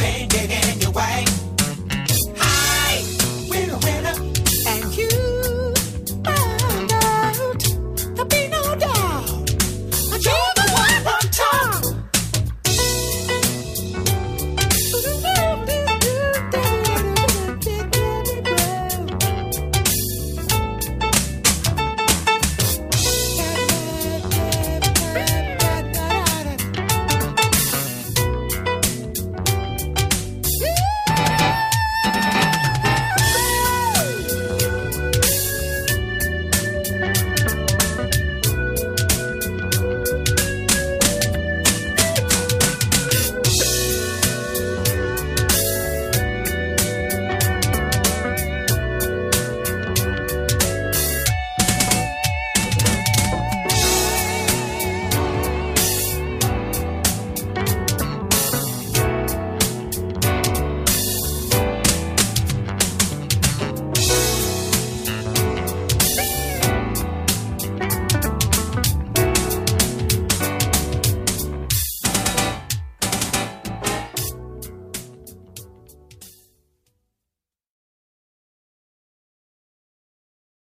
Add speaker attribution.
Speaker 1: Dang,